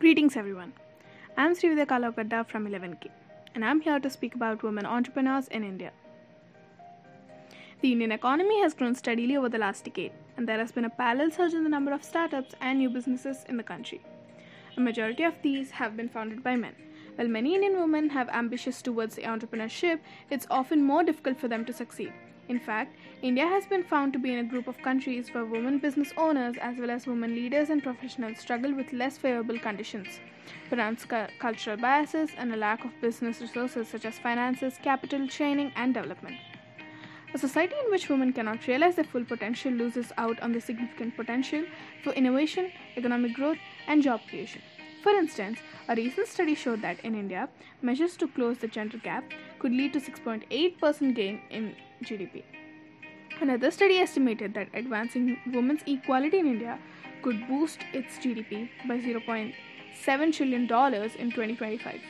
Greetings, everyone. I'm Srividya Kalakadda from 11K, and I'm here to speak about women entrepreneurs in India. The Indian economy has grown steadily over the last decade, and there has been a parallel surge in the number of startups and new businesses in the country. A majority of these have been founded by men. While many Indian women have ambitions towards entrepreneurship, it's often more difficult for them to succeed. In fact, India has been found to be in a group of countries where women business owners as well as women leaders and professionals struggle with less favorable conditions, pronounced cu- cultural biases, and a lack of business resources such as finances, capital, training, and development. A society in which women cannot realize their full potential loses out on the significant potential for innovation, economic growth, and job creation. For instance, a recent study showed that in India, measures to close the gender gap could lead to 6.8% gain in GDP. Another study estimated that advancing women's equality in India could boost its GDP by $0.7 trillion in 2025,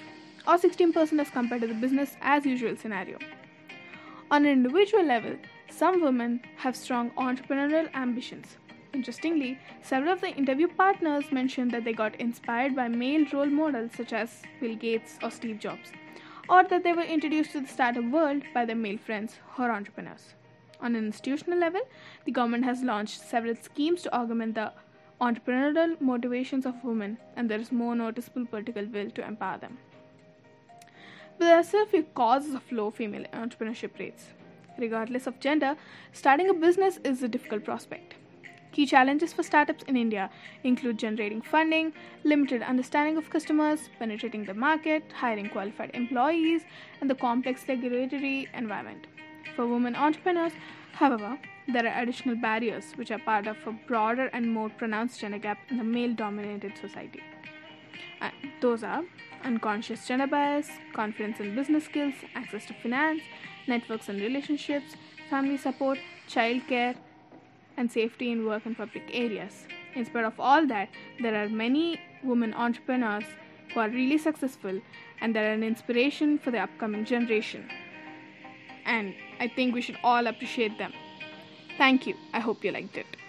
or 16% as compared to the business as usual scenario. On an individual level, some women have strong entrepreneurial ambitions. Interestingly, several of the interview partners mentioned that they got inspired by male role models such as Bill Gates or Steve Jobs, or that they were introduced to the startup world by their male friends or entrepreneurs. On an institutional level, the government has launched several schemes to augment the entrepreneurial motivations of women, and there is more noticeable political will to empower them. But there are still a few causes of low female entrepreneurship rates. Regardless of gender, starting a business is a difficult prospect. Key challenges for startups in India include generating funding, limited understanding of customers, penetrating the market, hiring qualified employees, and the complex regulatory environment. For women entrepreneurs, however, there are additional barriers which are part of a broader and more pronounced gender gap in the male dominated society. And those are unconscious gender bias, confidence in business skills, access to finance, networks and relationships, family support, childcare, and safety in work and public areas. In spite of all that, there are many women entrepreneurs who are really successful and they're an inspiration for the upcoming generation. And I think we should all appreciate them. Thank you. I hope you liked it.